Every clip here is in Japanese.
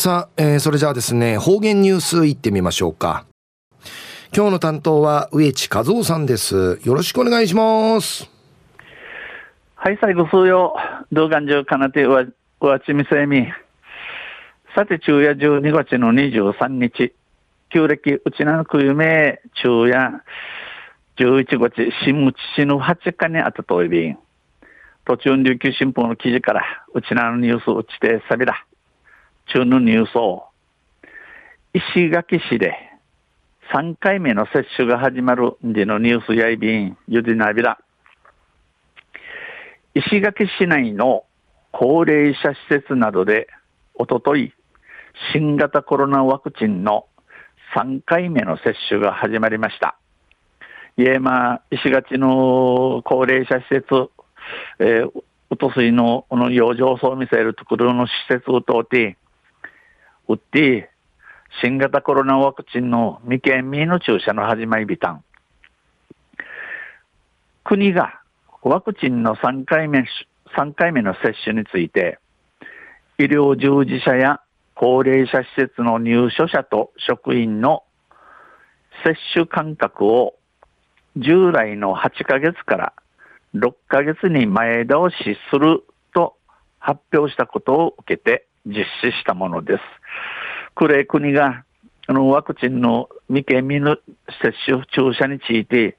さあ、えー、それじゃあですね、方言ニュースいってみましょうか。今日の担当は植地和夫さんです。よろしくお願いします。はい、最後数曜、動画中かなてうわ、うわちみせみ。さて、昼夜12月の23日、旧暦、うちなのくゆめ、昼夜、11月、新むちしの8日にあたといびん。途中琉球新報の記事から、うちなのニュースうちてさびら。中のニュースを、石垣市で3回目の接種が始まるんでのニュースやいびん、ゆでなびら。石垣市内の高齢者施設などで、おととい、新型コロナワクチンの3回目の接種が始まりました。いえ、まあ、石垣の高齢者施設、えー、うとすいの、この養生層を見せるところの施設を通って、打って、新型コロナワクチンの未県民の注射の始まりびたん。国がワクチンの3回目、3回目の接種について、医療従事者や高齢者施設の入所者と職員の接種間隔を従来の8ヶ月から6ヶ月に前倒しすると発表したことを受けて実施したものです。これ国があのワクチンの未県民の接種注射について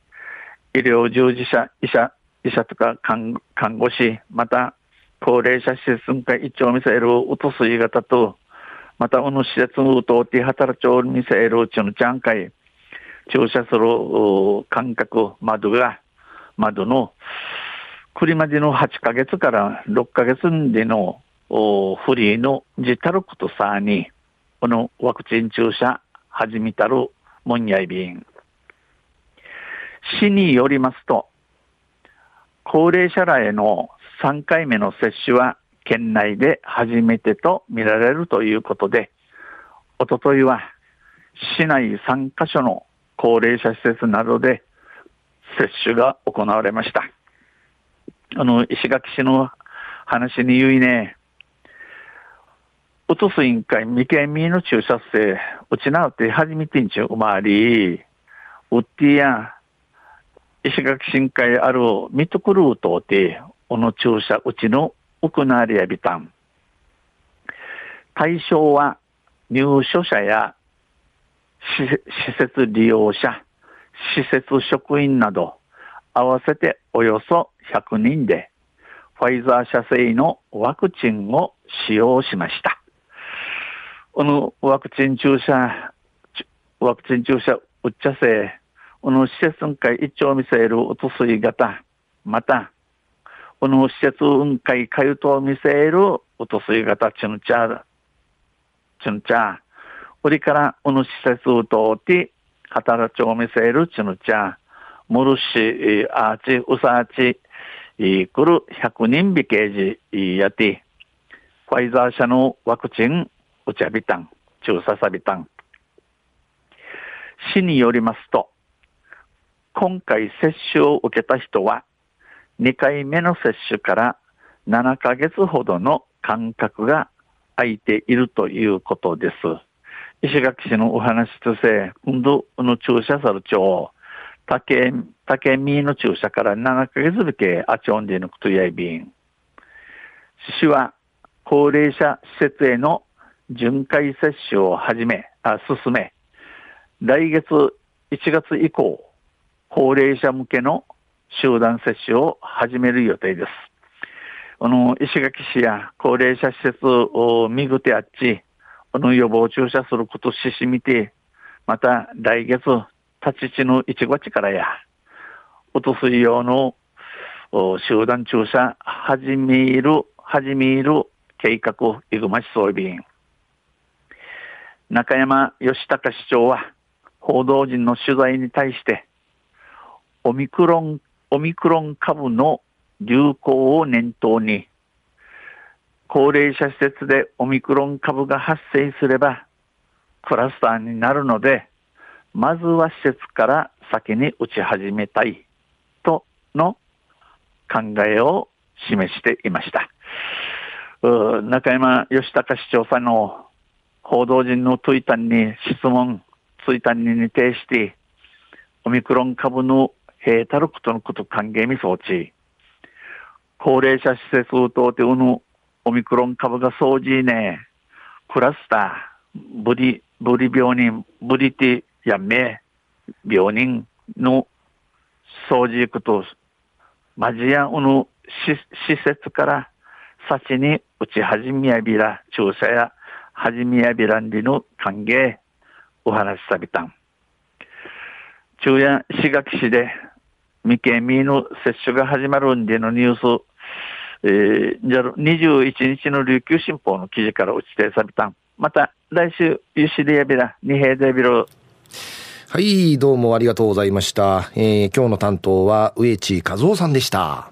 医療従事者、医者、医者とか看護師、また高齢者施設が一応見せるうとすい方と、また、この施設を通って働きを見せるうちのちゃんかい、注射する間隔、窓が、窓の、くりまでの8ヶ月から6ヶ月でのおフリーの自たることさに、このワクチン注射始めたるもんやいびん。市によりますと、高齢者らへの3回目の接種は県内で初めてと見られるということで、おとといは市内3カ所の高齢者施設などで接種が行われました。あの、石垣市の話に言いね、落とす委員会未県民の注射生、うちなうて初めてんちゅうまわり、うってや、石垣市会あるミトクルートて、おの注射うちの行われやびたん。対象は入所者や施設利用者、施設職員など、合わせておよそ100人で、ファイザー社製のワクチンを使用しました。このワクチン注射、ワクチン注射打っちゃせ、この施設運会一丁見せるおとすい型、また、この施設運会かゆとを見せるおとすい型チュンチャー、チュンチャー、これからこの施設を通って、働きを見せるチュンチャー、モルシ、アーチ、ウサーチ、来る100人ビケージやて、ファイザー社のワクチン、打ちゃびたん、中ささびたん。市によりますと、今回接種を受けた人は、2回目の接種から7ヶ月ほどの間隔が空いているということです。石垣市のお話とせ、今度の注射さる町、竹、竹見の注射から7ヶ月ぶけあちょんで抜くとやいびん。市は高齢者施設への巡回接種を始め、あ進め、来月1月以降、高齢者向けの集団接種を始める予定です。この石垣市や高齢者施設を見ぐてあっち、この予防注射することししみて、また来月、立ち地の1月からや、落とすい用の集団注射始める、始める計画、いぐましそうびん。中山義隆市長は、報道陣の取材に対して、オミクロンオミクロン株の流行を念頭に、高齢者施設でオミクロン株が発生すれば、クラスターになるので、まずは施設から先に打ち始めたい、との考えを示していました。中山義隆市長さんの報道陣のトイタンに質問、ツイタンに似てして、オミクロン株のヘータルクとのこと歓迎み装置、高齢者施設を通ってうぬオミクロン株が掃除ね、クラスター、ブリ、ブリ病人、ブリティやめ、病人の掃除行くと、マジやうぬ施設から幸に打ち始めやびら、注射や始めやびらんりの歓迎、お話しさびたん。中夜市垣市で未経未の接種が始まるんでのニュース、えー、じゃ21日の琉球新報の記事から打ちてさびたん。また来週、ゆしでやびら、二平でびろ。はい、どうもありがとうございました。えー、今日の担当は植地和夫さんでした。